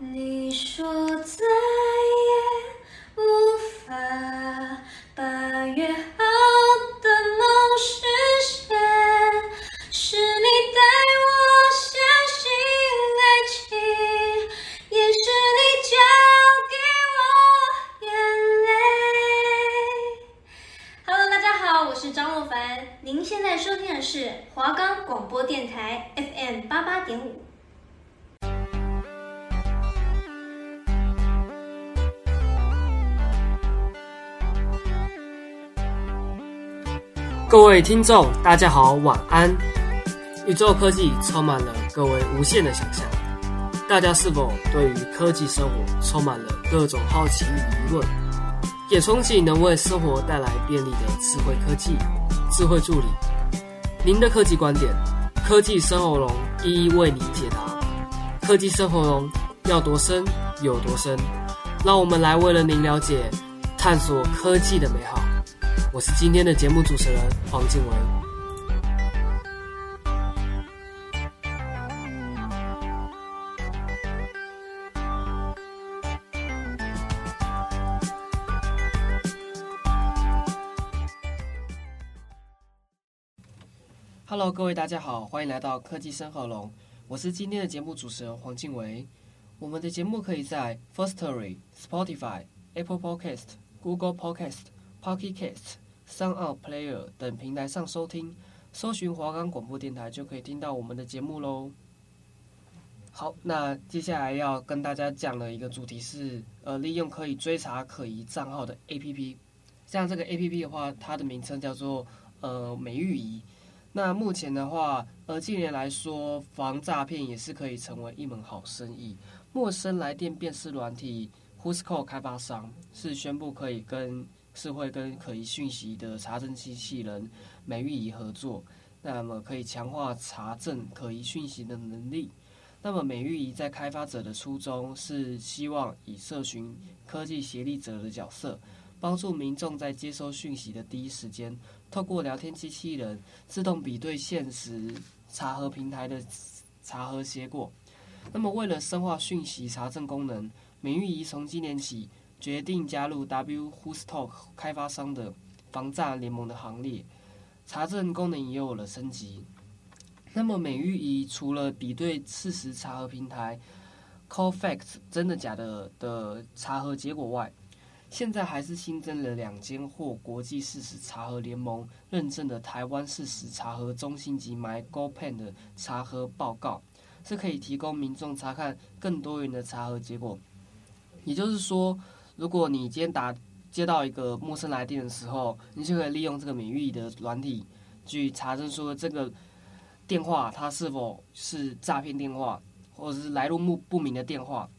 你说各位听众，大家好，晚安。宇宙科技充满了各位无限的想象，大家是否对于科技生活充满了各种好奇与疑问？也憧憬能为生活带来便利的智慧科技、智慧助理。您的科技观点，科技生活龙一一为您解答。科技生活龙要多深有多深，让我们来为了您了解、探索科技的美好。我是今天的节目主持人黄静维。Hello，各位大家好，欢迎来到科技生活龙。我是今天的节目主持人黄静维。我们的节目可以在 Firstory、Spotify、Apple Podcast、Google Podcast。Pocket Cast、SoundOn Player 等平台上收听，搜寻华冈广播电台就可以听到我们的节目喽。好，那接下来要跟大家讲的一个主题是，呃，利用可以追查可疑账号的 APP。像这个 APP 的话，它的名称叫做呃美玉仪。那目前的话，呃，近年来说，防诈骗也是可以成为一门好生意。陌生来电辨识软体 Whoscall 开发商是宣布可以跟是会跟可疑讯息的查证机器人美玉仪合作，那么可以强化查证可疑讯息的能力。那么美玉仪在开发者的初衷是希望以社群科技协力者的角色，帮助民众在接收讯息的第一时间，透过聊天机器人自动比对现实查核平台的查核结果。那么为了深化讯息查证功能，美玉仪从今年起。决定加入 W Who's Talk 开发商的防诈联盟的行列，查证功能也有了升级。那么美玉仪除了比对事实查核平台 Cofacts 真的假的的查核结果外，现在还是新增了两间获国际事实查核联盟认证的台湾事实查核中心及 MyGoPen 的查核报告，是可以提供民众查看更多元的查核结果。也就是说。如果你今天打接到一个陌生来电的时候，你就可以利用这个美玉姨的软体去查证说这个电话它是否是诈骗电话，或者是来路不不明的电话。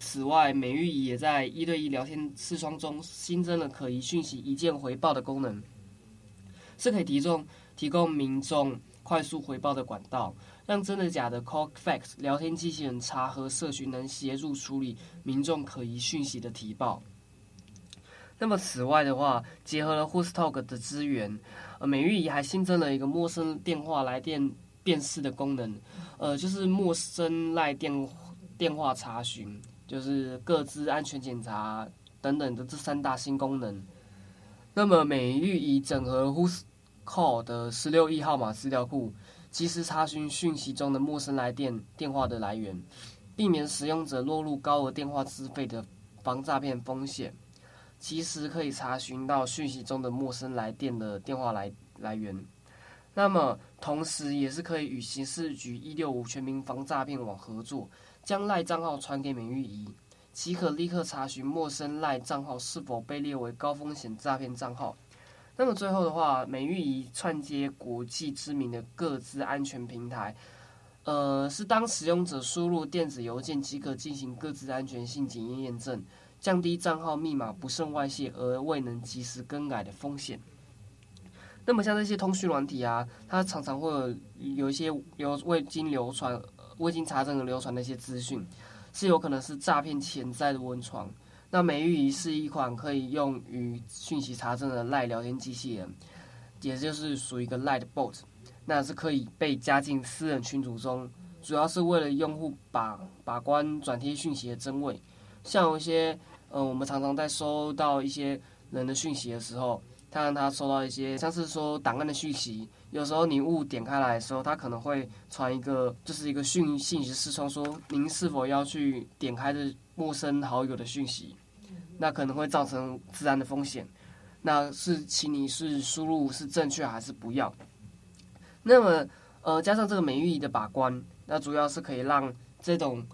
此外，美玉也在一对一聊天视窗中新增了可疑讯息一键回报的功能，是可以提供提供民众快速回报的管道，让真的假的 Cofacts 聊天机器人查核社群能协助处理民众可疑讯息的提报。那么此外的话，结合了 Whostalk 的资源，呃，美玉姨还新增了一个陌生电话来电辨识的功能，呃，就是陌生来电电话查询，就是各自安全检查等等的这三大新功能。那么美玉姨整合 Whoscall 的十六亿号码资料库。及时查询讯息中的陌生来电电话的来源，避免使用者落入高额电话资费的防诈骗风险。其实可以查询到讯息中的陌生来电的电话来来源。那么，同时也是可以与刑事局一六五全民防诈骗网合作，将赖账号传给免疫仪，即可立刻查询陌生赖账号是否被列为高风险诈骗账号。那么最后的话，美玉仪串接国际知名的各自安全平台，呃，是当使用者输入电子邮件即可进行各自安全性检验验证，降低账号密码不慎外泄而未能及时更改的风险。那么像这些通讯软体啊，它常常会有有一些有未经流传、未经查证的流传的一些资讯，是有可能是诈骗潜在的温床。那美玉仪是一款可以用于讯息查证的赖聊天机器人，也就是属于一个赖的 bot，那是可以被加进私人群组中主要是为了用户把把关转贴讯息的真伪。像有一些，呃，我们常常在收到一些人的讯息的时候，他让他收到一些像是说档案的讯息，有时候你误点开来的时候，他可能会传一个就是一个讯信息视窗，说您是否要去点开的陌生好友的讯息，那可能会造成资安的风险。那是请你是输入是正确还是不要？那么，呃，加上这个美玉仪的把关，那主要是可以让这种。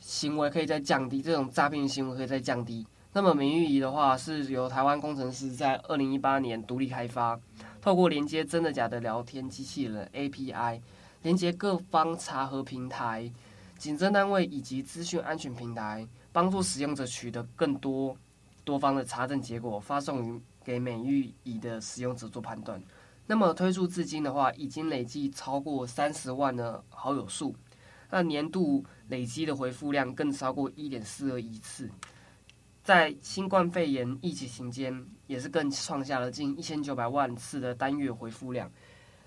行为可以再降低，这种诈骗行为可以再降低。那么美玉仪的话，是由台湾工程师在二零一八年独立开发，透过连接真的假的聊天机器人 API，连接各方查核平台、警侦单位以及资讯安全平台，帮助使用者取得更多多方的查证结果，发送于给美玉仪的使用者做判断。那么推出至今的话，已经累计超过三十万的好友数。那年度累积的回复量更超过一点四二亿次，在新冠肺炎疫情期间，也是更创下了近一千九百万次的单月回复量。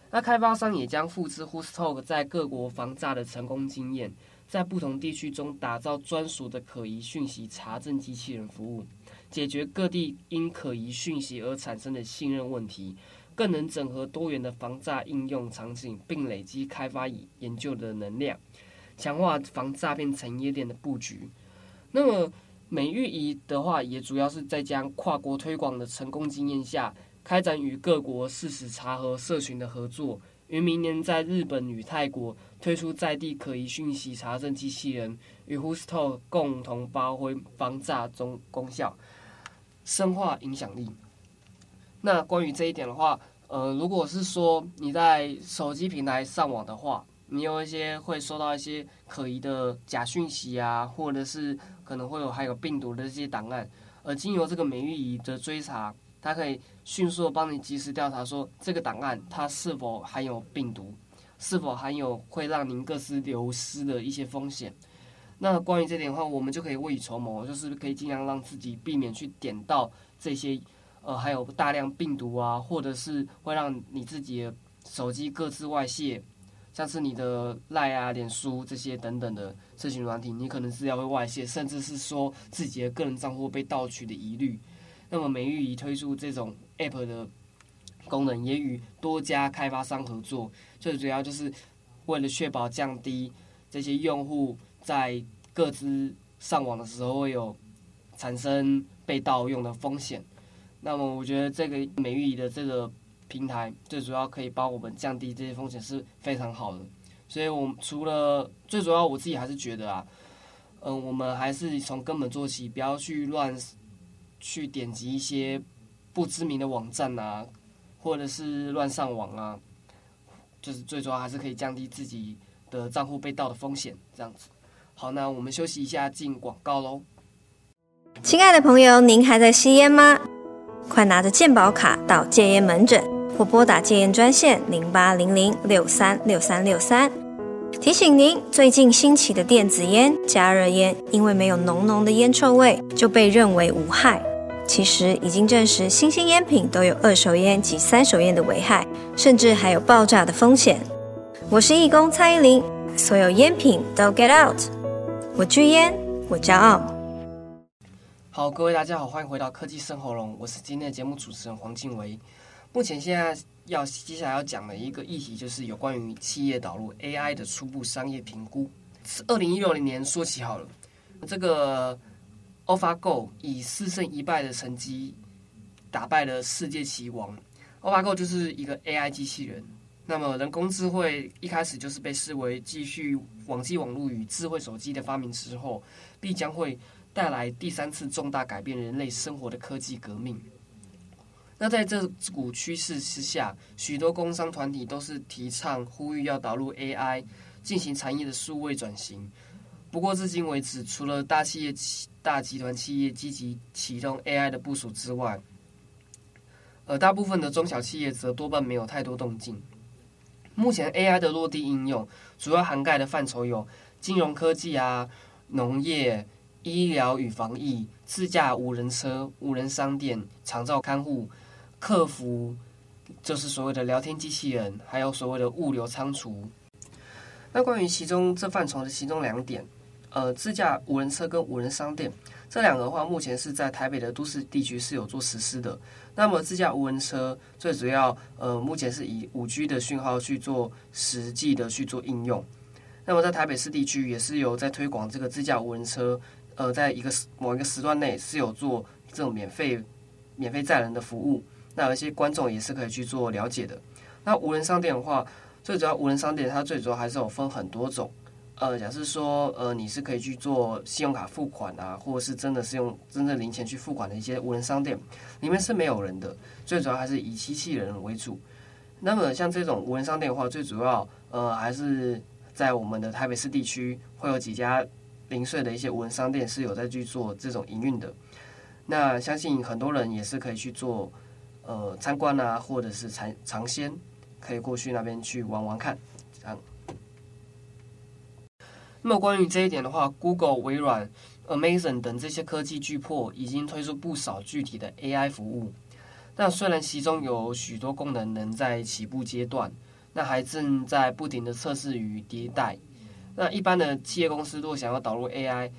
那开发商也将复制 WhoStalk 在各国防诈的成功经验，在不同地区中打造专属的可疑讯息查证机器人服务，解决各地因可疑讯息而产生的信任问题，更能整合多元的防诈应用场景，并累积开发与研究的能量。强化防诈骗产业链的布局。那么美玉仪的话，也主要是在将跨国推广的成功经验下，开展与各国事实查核社群的合作，于明年在日本与泰国推出在地可疑讯息查证机器人，与 h o s t o 共同发挥防诈中功效，深化影响力。那关于这一点的话，呃，如果是说你在手机平台上网的话，你有一些会收到一些可疑的假讯息啊，或者是可能会有含有病毒的这些档案，而经由这个美玉仪的追查，它可以迅速的帮你及时调查说这个档案它是否含有病毒，是否含有会让您各自流失的一些风险。那关于这点的话，我们就可以未雨绸缪，就是可以尽量让自己避免去点到这些呃还有大量病毒啊，或者是会让你自己的手机各自外泄。像是你的赖啊、脸书这些等等的社群软体，你可能资料会外泄，甚至是说自己的个人账户被盗取的疑虑。那么美玉仪推出这种 App 的功能，也与多家开发商合作，最主要就是为了确保降低这些用户在各自上网的时候会有产生被盗用的风险。那么我觉得这个美玉仪的这个。平台最主要可以帮我们降低这些风险是非常好的，所以我们除了最主要，我自己还是觉得啊，嗯，我们还是从根本做起，不要去乱去点击一些不知名的网站啊，或者是乱上网啊，就是最主要还是可以降低自己的账户被盗的风险，这样子。好，那我们休息一下，进广告喽。亲爱的朋友，您还在吸烟吗？快拿着健保卡到戒烟门诊。或拨打戒烟专线零八零零六三六三六三。提醒您，最近兴起的电子烟、加热烟，因为没有浓浓的烟臭味，就被认为无害。其实已经证实，新兴烟品都有二手烟及三手烟的危害，甚至还有爆炸的风险。我是义工蔡依林，所有烟品都 get out。我拒烟，我骄傲。好，各位大家好，欢迎回到科技生喉咙，我是今天的节目主持人黄静维。目前现在要接下来要讲的一个议题，就是有关于企业导入 AI 的初步商业评估。是二零一六年说起好了，这个 AlphaGo 以四胜一败的成绩打败了世界棋王。AlphaGo 就是一个 AI 机器人。那么人工智慧一开始就是被视为继续网际网络与智慧手机的发明之后，必将会带来第三次重大改变人类生活的科技革命。那在这股趋势之下，许多工商团体都是提倡呼吁要导入 AI 进行产业的数位转型。不过至今为止，除了大企业、大集团企业积极启动 AI 的部署之外，而大部分的中小企业则多半没有太多动静。目前 AI 的落地应用主要涵盖的范畴有金融科技啊、农业、医疗与防疫、自驾无人车、无人商店、长照看护。客服就是所谓的聊天机器人，还有所谓的物流仓储。那关于其中这范畴的其中两点，呃，自驾无人车跟无人商店这两个的话，目前是在台北的都市地区是有做实施的。那么自驾无人车最主要，呃，目前是以五 G 的讯号去做实际的去做应用。那么在台北市地区也是有在推广这个自驾无人车，呃，在一个某一个时段内是有做这种免费免费载人的服务。那有一些观众也是可以去做了解的。那无人商店的话，最主要无人商店它最主要还是有分很多种。呃，假设说，呃，你是可以去做信用卡付款啊，或者是真的是用真正零钱去付款的一些无人商店，里面是没有人的，最主要还是以机器人为主。那么像这种无人商店的话，最主要呃还是在我们的台北市地区会有几家零碎的一些无人商店是有在去做这种营运的。那相信很多人也是可以去做呃参观啊，或者是尝尝鲜，可以过去那边去玩玩看，这样。那么关于这一点的话，Google、微软、Amazon 等这些科技巨擘已经推出不少具体的 AI 服务。那虽然其中有许多功能仍在起步阶段，那还正在不停的测试与迭代。那一般的企业公司如果想要导入 AI，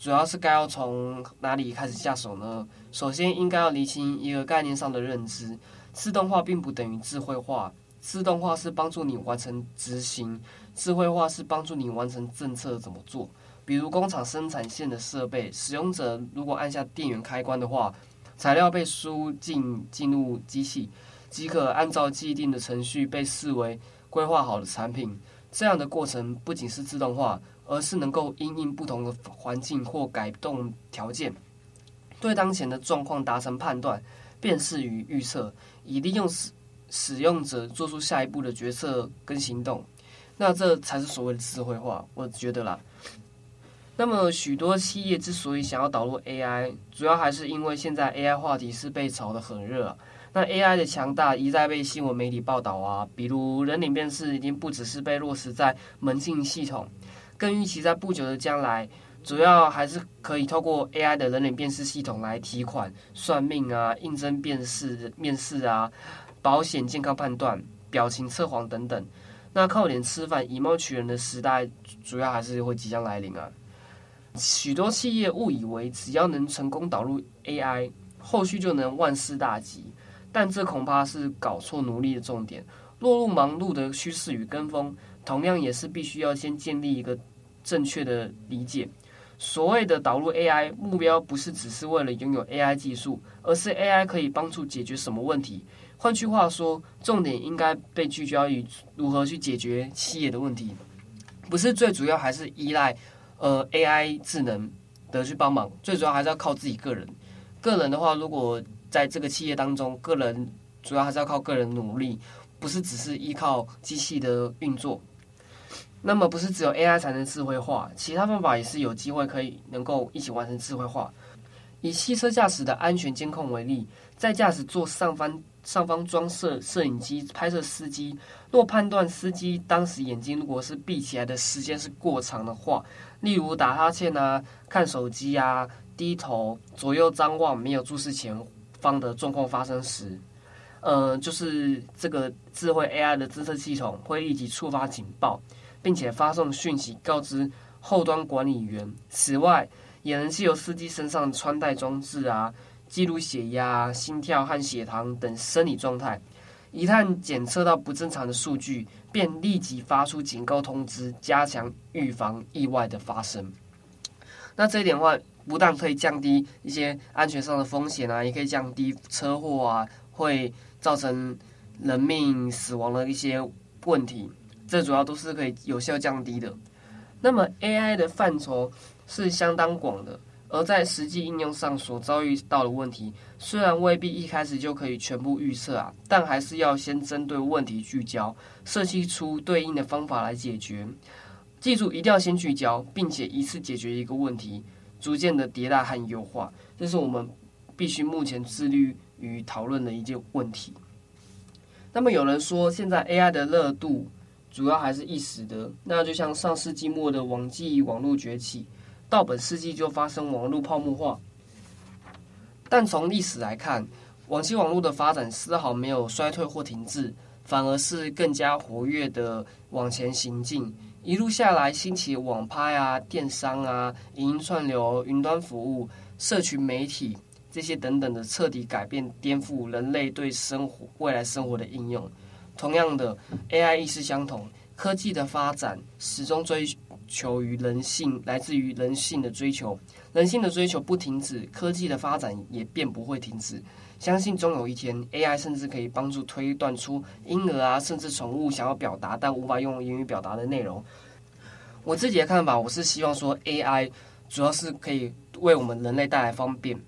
主要是该要从哪里开始下手呢？首先应该要厘清一个概念上的认知：自动化并不等于智慧化，自动化是帮助你完成执行。智慧化是帮助你完成政策怎么做，比如工厂生产线的设备，使用者如果按下电源开关的话，材料被输进进入机器，即可按照既定的程序被视为规划好的产品。这样的过程不仅是自动化，而是能够因应不同的环境或改动条件，对当前的状况达成判断、辨识与预测，以利用使使用者做出下一步的决策跟行动。那这才是所谓的智慧化，我觉得啦。那么许多企业之所以想要导入 AI，主要还是因为现在 AI 话题是被炒得很热。那 AI 的强大一再被新闻媒体报道啊，比如人脸辨识已经不只是被落实在门禁系统，更预期在不久的将来，主要还是可以透过 AI 的人脸辨识系统来提款、算命啊、应征辨识、面试啊、保险健康判断、表情测谎等等。那靠脸吃饭、以貌取人的时代，主要还是会即将来临啊！许多企业误以为只要能成功导入 AI，后续就能万事大吉，但这恐怕是搞错努力的重点。落入忙碌的趋势与跟风，同样也是必须要先建立一个正确的理解。所谓的导入 AI，目标不是只是为了拥有 AI 技术，而是 AI 可以帮助解决什么问题。换句话说，重点应该被聚焦于如何去解决企业的问题，不是最主要还是依赖呃 AI 智能的去帮忙，最主要还是要靠自己个人。个人的话，如果在这个企业当中，个人主要还是要靠个人努力，不是只是依靠机器的运作。那么，不是只有 AI 才能智慧化，其他方法也是有机会可以能够一起完成智慧化。以汽车驾驶的安全监控为例，在驾驶座上方。上方装设摄影机拍摄司机，若判断司机当时眼睛如果是闭起来的时间是过长的话，例如打哈欠啊、看手机啊、低头、左右张望、没有注视前方的状况发生时，呃，就是这个智慧 AI 的侦测系统会立即触发警报，并且发送讯息告知后端管理员。此外，也能是由司机身上穿戴装置啊。记录血压、心跳和血糖等生理状态，一旦检测到不正常的数据，便立即发出警告通知，加强预防意外的发生。那这一点的话，不但可以降低一些安全上的风险啊，也可以降低车祸啊会造成人命死亡的一些问题。这主要都是可以有效降低的。那么 AI 的范畴是相当广的。而在实际应用上所遭遇到的问题，虽然未必一开始就可以全部预测啊，但还是要先针对问题聚焦，设计出对应的方法来解决。记住，一定要先聚焦，并且一次解决一个问题，逐渐的迭代和优化，这是我们必须目前致力于讨论的一件问题。那么有人说，现在 AI 的热度主要还是一时的，那就像上世纪末的网际网络崛起。到本世纪就发生网络泡沫化，但从历史来看，网际网络的发展丝毫没有衰退或停滞，反而是更加活跃的往前行进。一路下来，兴起网拍啊、电商啊、影音串流、云端服务、社群媒体这些等等的，彻底改变、颠覆人类对生活未来生活的应用。同样的，AI 意识相同，科技的发展始终追求于人性，来自于人性的追求，人性的追求不停止，科技的发展也便不会停止。相信终有一天，AI 甚至可以帮助推断出婴儿啊，甚至宠物想要表达但无法用言语表达的内容。我自己的看法，我是希望说，AI 主要是可以为我们人类带来方便，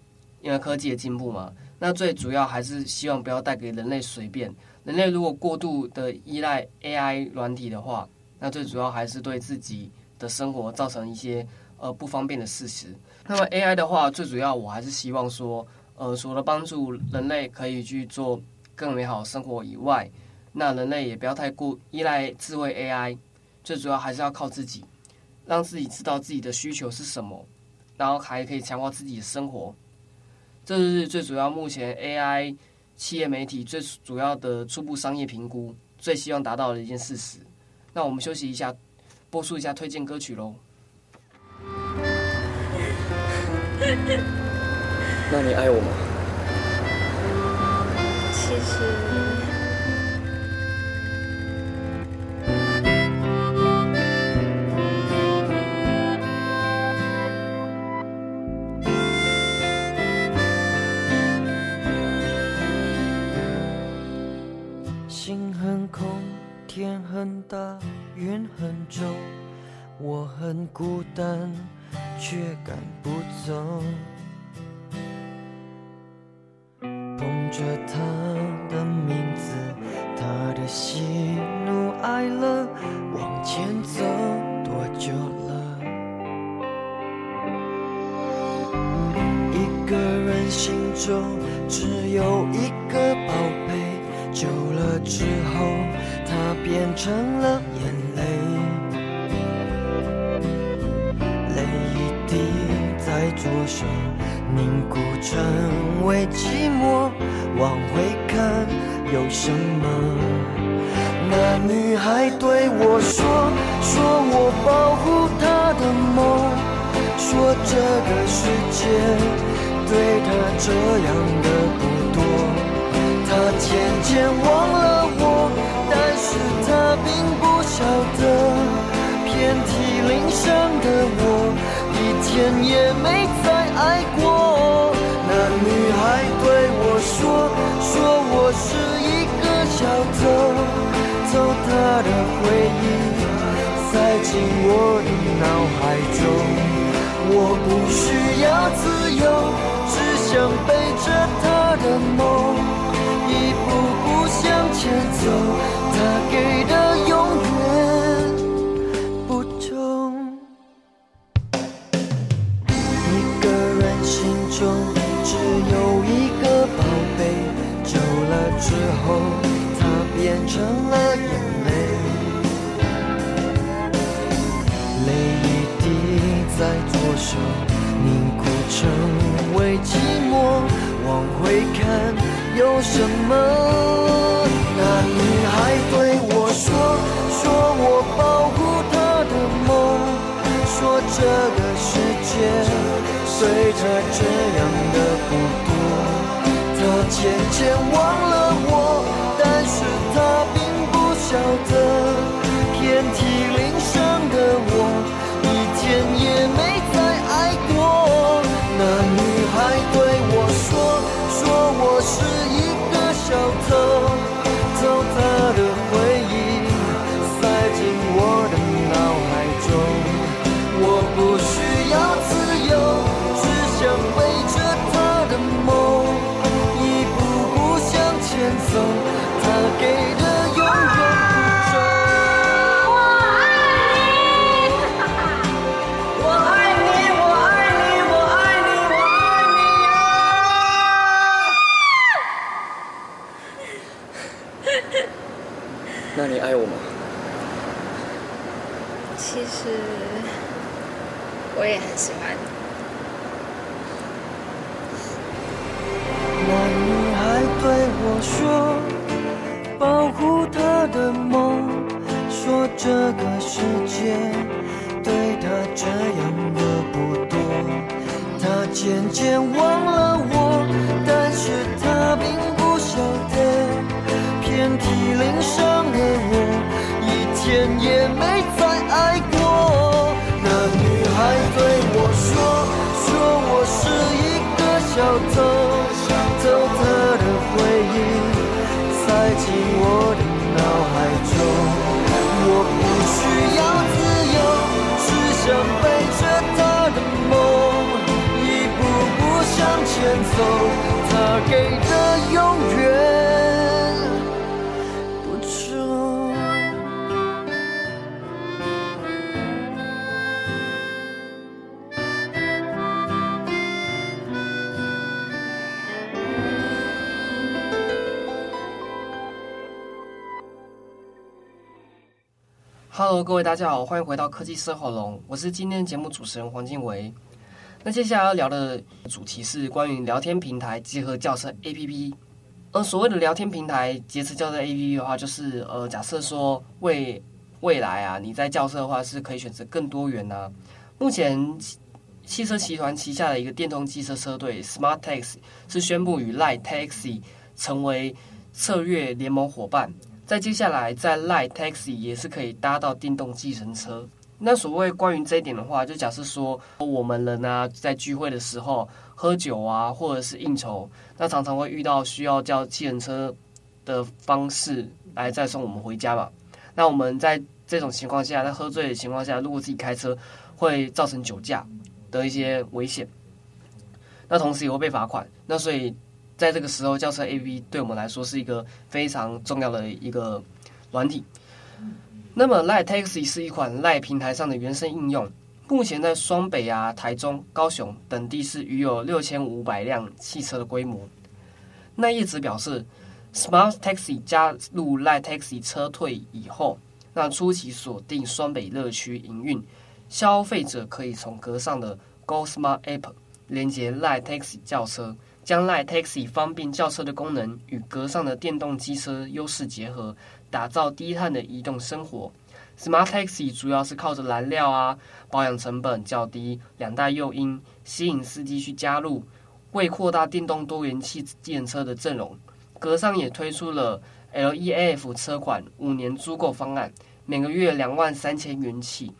因为科技的进步嘛。那最主要还是希望不要带给人类随便。人类如果过度的依赖 AI 软体的话，那最主要还是对自己的生活造成一些呃不方便的事实。那么 AI 的话，最主要我还是希望说。呃，除了帮助人类可以去做更美好的生活以外，那人类也不要太过依赖智慧 AI，最主要还是要靠自己，让自己知道自己的需求是什么，然后还可以强化自己的生活。这是最主要目前 AI 企业媒体最主要的初步商业评估，最希望达到的一件事实。那我们休息一下，播出一下推荐歌曲喽。那你爱我吗？其实，心很空，天很大，云很重，我很孤单，却赶不走。捧着他的名字，他的喜怒哀乐，往前走多久了？一个人心中只有一成了眼泪，泪一滴在左手凝固成为寂寞。往回看有什么？那女孩对我说：“说我保护她的梦，说这个世界对她这样的不多。她渐渐忘天也没再爱过。”那女孩对我说。说我是一个小偷，偷她的回忆，塞进我的脑海中。我不需要自由，只想背着她的梦，一步步向前走。她给之后，它变成了眼泪，泪一滴在左手凝固成为寂寞。往回看有什么？那女孩对我说：“说我保护她的梦，说这个世界随着这样的不多。”他渐渐忘了不需要自这个世界对他这样的不多，他渐渐忘了我，但是他并不晓得，遍体鳞伤的我，一天也没 Hello，各位大家好，欢迎回到科技生活龙，我是今天节目主持人黄静维。那接下来要聊的主题是关于聊天平台结合轿车 APP。呃，所谓的聊天平台结合轿车 APP 的话，就是呃，假设说未未来啊，你在轿车的话是可以选择更多元呢、目前汽车集团旗下的一个电动汽车车队 Smart Taxi 是宣布与 Light Taxi 成为策略联盟伙伴。在接下来，在 Lite Taxi 也是可以搭到电动计程车。那所谓关于这一点的话，就假设说我们人啊，在聚会的时候喝酒啊，或者是应酬，那常常会遇到需要叫计程车的方式来载送我们回家嘛。那我们在这种情况下，在喝醉的情况下，如果自己开车，会造成酒驾的一些危险。那同时也会被罚款。那所以。在这个时候，轿车 APP 对我们来说是一个非常重要的一个软体。那么，Lite Taxi 是一款 Lite 平台上的原生应用，目前在双北啊、台中、高雄等地是已有六千五百辆汽车的规模。那业者表示，Smart Taxi 加入 Lite Taxi 车队以后，那初期锁定双北热区营运，消费者可以从格上的 Go Smart App 连接 Lite Taxi 轿车。将 Lite Taxi 方便轿车的功能与格上的电动机车优势结合，打造低碳的移动生活。Smart Taxi 主要是靠着燃料啊、保养成本较低两大诱因，吸引司机去加入。为扩大电动多元汽电车的阵容，格上也推出了 LEAF 车款五年租购方案，每个月两万三千元起。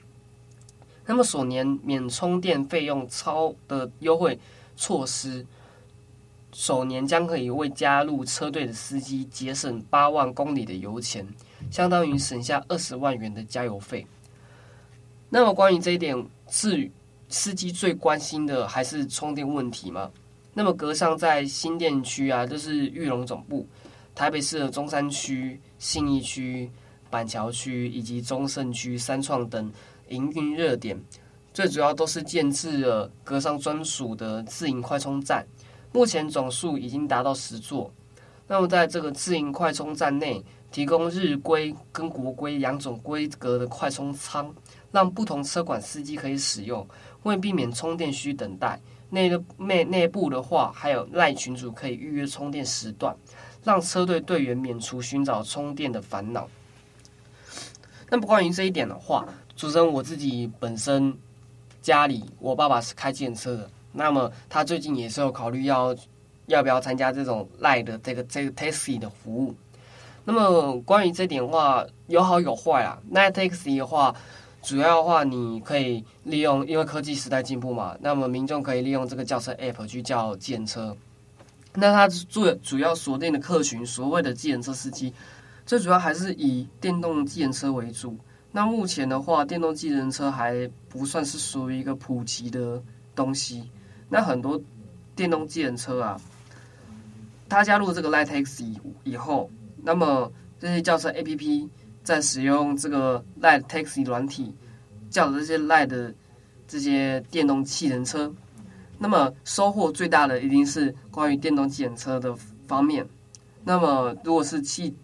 那么首年免充电费用超的优惠措施。首年将可以为加入车队的司机节省八万公里的油钱，相当于省下二十万元的加油费。那么关于这一点，是司机最关心的还是充电问题吗？那么格上在新店区啊，就是裕隆总部；台北市的中山区、信义区、板桥区以及中正区、三创等营运热点，最主要都是建置了格上专属的自营快充站。目前总数已经达到十座。那么，在这个自营快充站内，提供日规跟国规两种规格的快充仓，让不同车款司机可以使用。为避免充电需等待，内的内内部的话，还有赖群主可以预约充电时段，让车队队员免除寻找充电的烦恼。那么，关于这一点的话，主持人我自己本身家里，我爸爸是开计程车的。那么他最近也是有考虑要要不要参加这种奈的这个这个 Taxi 的服务。那么关于这点的话，有好有坏啊。奈 taxi 的话，主要的话你可以利用，因为科技时代进步嘛，那么民众可以利用这个轿车 App 去叫计程车。那它最主要锁定的客群，所谓的计程车司机，最主要还是以电动计程车为主。那目前的话，电动计程车还不算是属于一个普及的东西。那很多电动计程车啊，它加入这个 Lite Taxi 以后，那么这些轿车 APP 在使用这个 Lite Taxi 软体叫的这些 Lite 的这些电动汽人车，那么收获最大的一定是关于电动计程车的方面。那么如果是汽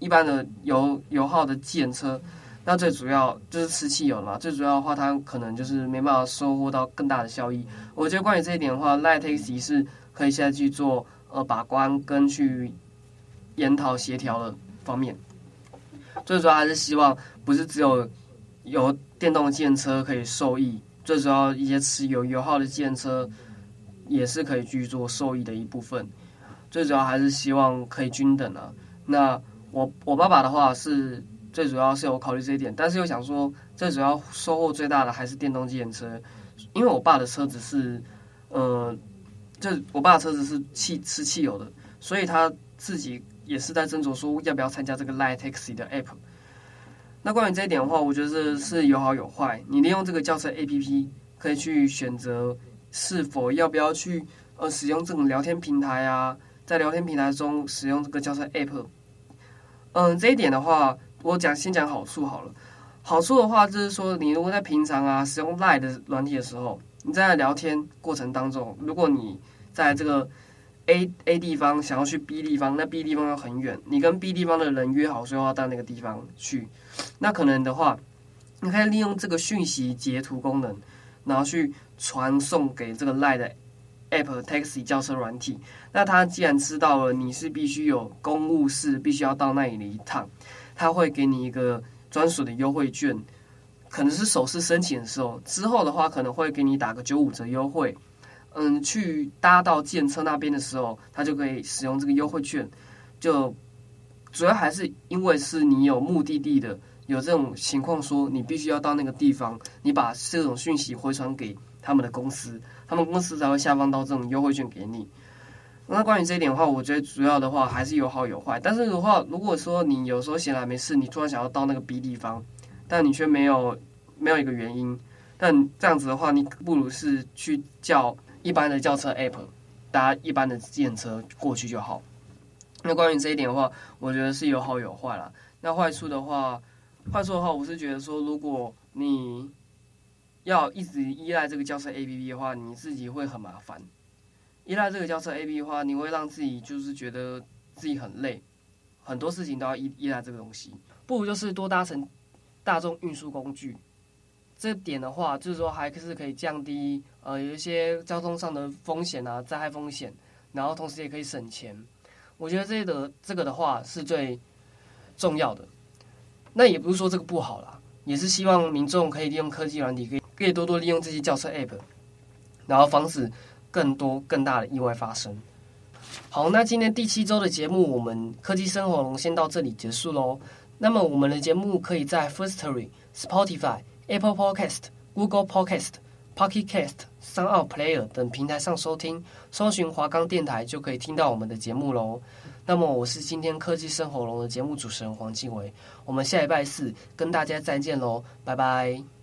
一般的油油耗的计程车。那最主要就是吃汽油嘛，最主要的话，它可能就是没办法收获到更大的效益。我觉得关于这一点的话，Light Taxi 是可以现在去做呃把关跟去研讨协调的方面。最主要还是希望不是只有有电动机车可以受益，最主要一些持有油耗的机车也是可以去做受益的一部分。最主要还是希望可以均等啊。那我我爸爸的话是最主要是有考虑这一点，但是又想说最主要收获最大的还是电动机车，因为我爸的车子是，呃，就我爸的车子是汽吃汽油的，所以他自己也是在斟酌说要不要参加这个 Line Taxi 的 App。那关于这一点的话，我觉得是有好有坏。你利用这个轿车 APP 可以去选择是否要不要去呃使用这种聊天平台啊。在聊天平台中使用这个轿车 App，嗯，这一点的话，我讲先讲好处好了。好处的话就是说，你如果在平常啊使用 Line 的软体的时候，你在聊天过程当中，如果你在这个 A A 地方想要去 B 地方，那 B 地方又很远，你跟 B 地方的人约好说要到那个地方去，那可能的话，你可以利用这个讯息截图功能，然后去传送给这个 Line 的。App Taxi 轿车软体，那他既然知道了你是必须有公务事，必须要到那里的一趟，他会给你一个专属的优惠券，可能是首次申请的时候，之后的话可能会给你打个九五折优惠。嗯，去搭到建车那边的时候，他就可以使用这个优惠券。就主要还是因为是你有目的地的，有这种情况说你必须要到那个地方，你把这种讯息回传给他们的公司。他们公司才会下放到这种优惠券给你。那关于这一点的话，我觉得主要的话还是有好有坏。但是的话，如果说你有时候闲来没事，你突然想要到那个 B 地方，但你却没有没有一个原因，但这样子的话，你不如是去叫一般的轿车 App，搭一般的电车过去就好。那关于这一点的话，我觉得是有好有坏啦。那坏处的话，坏处的话，我是觉得说，如果你要一直依赖这个轿车 APP 的话，你自己会很麻烦。依赖这个轿车 APP 的话，你会让自己就是觉得自己很累，很多事情都要依依赖这个东西。不如就是多搭乘大众运输工具。这点的话，就是说还是可以降低呃有一些交通上的风险啊，灾害风险，然后同时也可以省钱。我觉得这个这个的话是最重要的。那也不是说这个不好啦，也是希望民众可以利用科技软体可以。可以多多利用这些轿车 App，然后防止更多更大的意外发生。好，那今天第七周的节目，我们科技生活龙先到这里结束喽。那么我们的节目可以在 Firstory、Spotify、Apple Podcast、Google Podcast、Pocket Cast、SoundOut Player 等平台上收听，搜寻华冈电台就可以听到我们的节目喽。那么我是今天科技生活龙的节目主持人黄静伟，我们下礼拜四跟大家再见喽，拜拜。